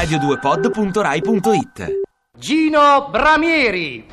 radio2pod.rai.it Gino Bramieri.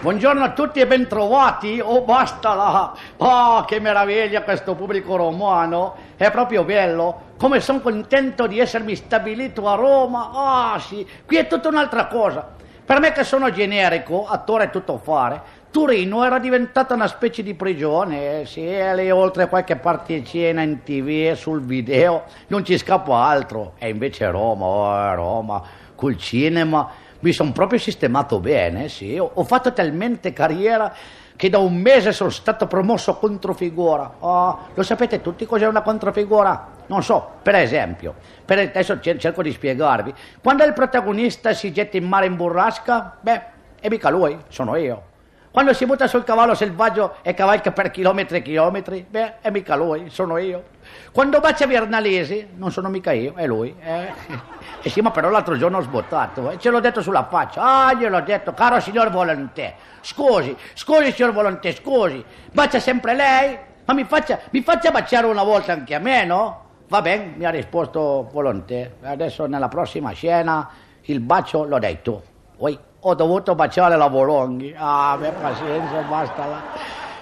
Buongiorno a tutti e bentrovati. Oh, basta là. Oh, che meraviglia questo pubblico romano. È proprio bello. Come sono contento di essermi stabilito a Roma. Ah, sì. Qui è tutta un'altra cosa. Per me che sono generico, attore e tutto fare, Turino era diventata una specie di prigione. eh, Sì, e lì oltre qualche particina in tv, sul video, non ci scappa altro. E invece Roma, oh, Roma, col cinema mi sono proprio sistemato bene, sì. Ho, ho fatto talmente carriera che da un mese sono stato promosso controfigura. Oh, lo sapete tutti cos'è una controfigura? Non so, per esempio, per adesso cer- cerco di spiegarvi. Quando il protagonista si getta in mare in burrasca, beh, è mica lui, sono io. Quando si butta sul cavallo selvaggio e cavalca per chilometri e chilometri, beh, è mica lui, sono io. Quando bacia Viernalesi, non sono mica io, è lui. Eh. E sì, ma però l'altro giorno ho sbottato, e ce l'ho detto sulla faccia. Ah, gliel'ho detto, caro signor Volonté, scusi, scusi signor Volonté, scusi, bacia sempre lei? Ma mi faccia, mi faccia baciare una volta anche a me, no? Va bene, mi ha risposto Volonté. Adesso nella prossima scena il bacio lo dai tu. Poi ho dovuto baciare la Volonghi. Ah, beh, pazienza, basta là.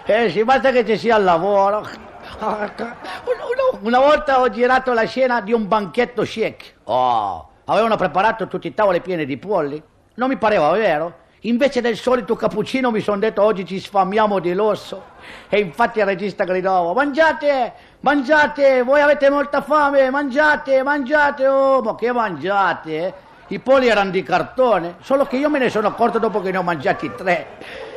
Eh sì, basta che ci sia il lavoro. Una, volta ho girato la scena di un banchetto chic. Oh, avevano preparato tutti i tavoli pieni di polli. Non mi pareva vero. Invece del solito cappuccino mi sono detto oggi ci sfamiamo di l'osso. E infatti il regista gridava, mangiate, mangiate, voi avete molta fame, mangiate, mangiate, oh, ma che mangiate? I polli erano di cartone, solo che io me ne sono accorto dopo che ne ho mangiati tre.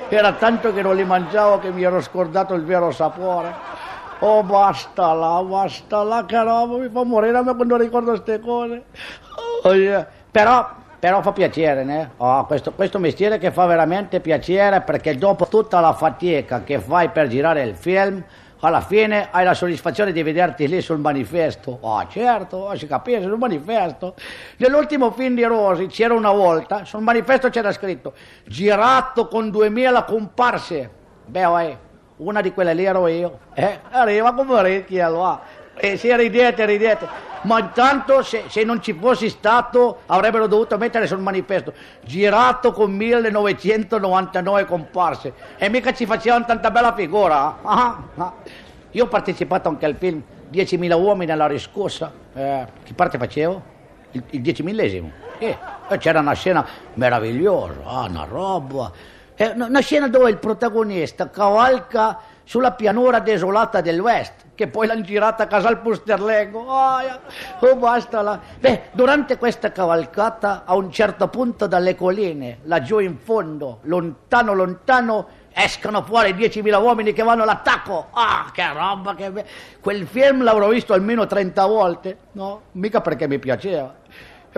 Era tanto che non li mangiavo che mi ero scordato il vero sapore. Oh, basta là, basta là, che roba, mi fa morire a me quando ricordo queste cose. Oh, yeah. Però, però fa piacere, né? Oh, questo, questo mestiere che fa veramente piacere perché dopo tutta la fatica che fai per girare il film, alla fine hai la soddisfazione di vederti lì sul manifesto. Oh, certo, oh, si capisce, sul manifesto. Nell'ultimo film di Rosi c'era una volta, sul manifesto c'era scritto girato con 2000 comparse. Beh, oh, una di quelle lì ero io. Eh, arriva come orecchie allora. E se ridete, ridete. Ma intanto se, se non ci fossi stato avrebbero dovuto mettere sul manifesto girato con 1999 comparse. E mica ci facevano tanta bella figura. ah, ah. Io ho partecipato anche al film 10.000 uomini alla riscossa. Eh, che parte facevo? Il, il 10 millesimo. Eh, c'era una scena meravigliosa, ah, una roba. È una una scena dove il protagonista cavalca sulla pianura desolata del West, che poi l'hanno girata a Casal Pusterlengo. Oh, oh, basta là. Beh, durante questa cavalcata, a un certo punto dalle colline, laggiù in fondo, lontano, lontano, escono fuori 10.000 uomini che vanno all'attacco. Ah, che roba, che be- Quel film l'avrò visto almeno 30 volte, no? Mica perché mi piaceva.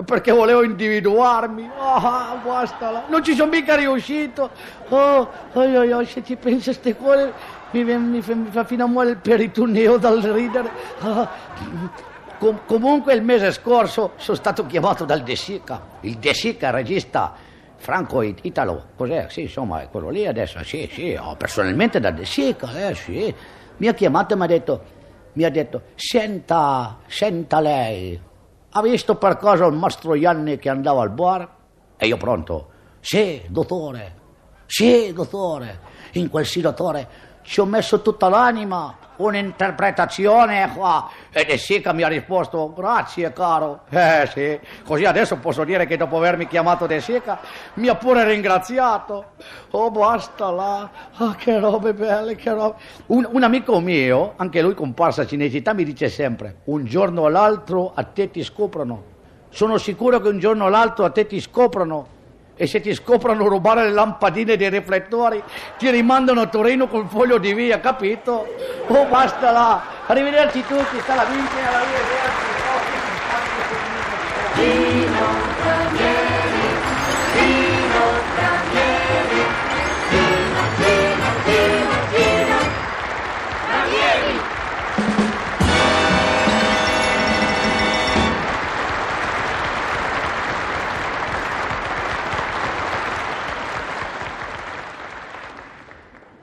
Perché volevo individuarmi. Ah, basta là. Non ci sono mica riuscito. Oh, oi, oi, oi, se ci penso ste cose mi, mi mi fa fino a muovere il peritoneo dal ridere. Ah. Com- comunque il mese scorso sono stato chiamato dal De Sica. Il De Sica, regista franco it- italo. Cos'è? Sì, insomma, è quello lì adesso. Sì, sì, oh, personalmente da De Sica, eh, sì. Mi ha chiamato e mi ha detto, mi ha detto, senta, senta lei, ha visto per caso il Mastroianni che andava al bar? E io pronto. Sì, dottore. Sì, dottore. In quel sì, ci ho messo tutta l'anima. Un'interpretazione qua. E De Sica mi ha risposto, grazie caro. Eh sì, così adesso posso dire che dopo avermi chiamato De Sica mi ha pure ringraziato. Oh, basta là. Ah, che robe belle, che robe. Un, un amico mio, anche lui comparsa a Cinecittà, mi dice sempre, un giorno o l'altro a te ti scoprono. Sono sicuro che un giorno o l'altro a te ti scoprono. E se ti scoprono rubare le lampadine dei riflettori, ti rimandano a Torino col foglio di via, capito? Oh, basta là. Arrivederci tutti, sta la vita, arrivederci.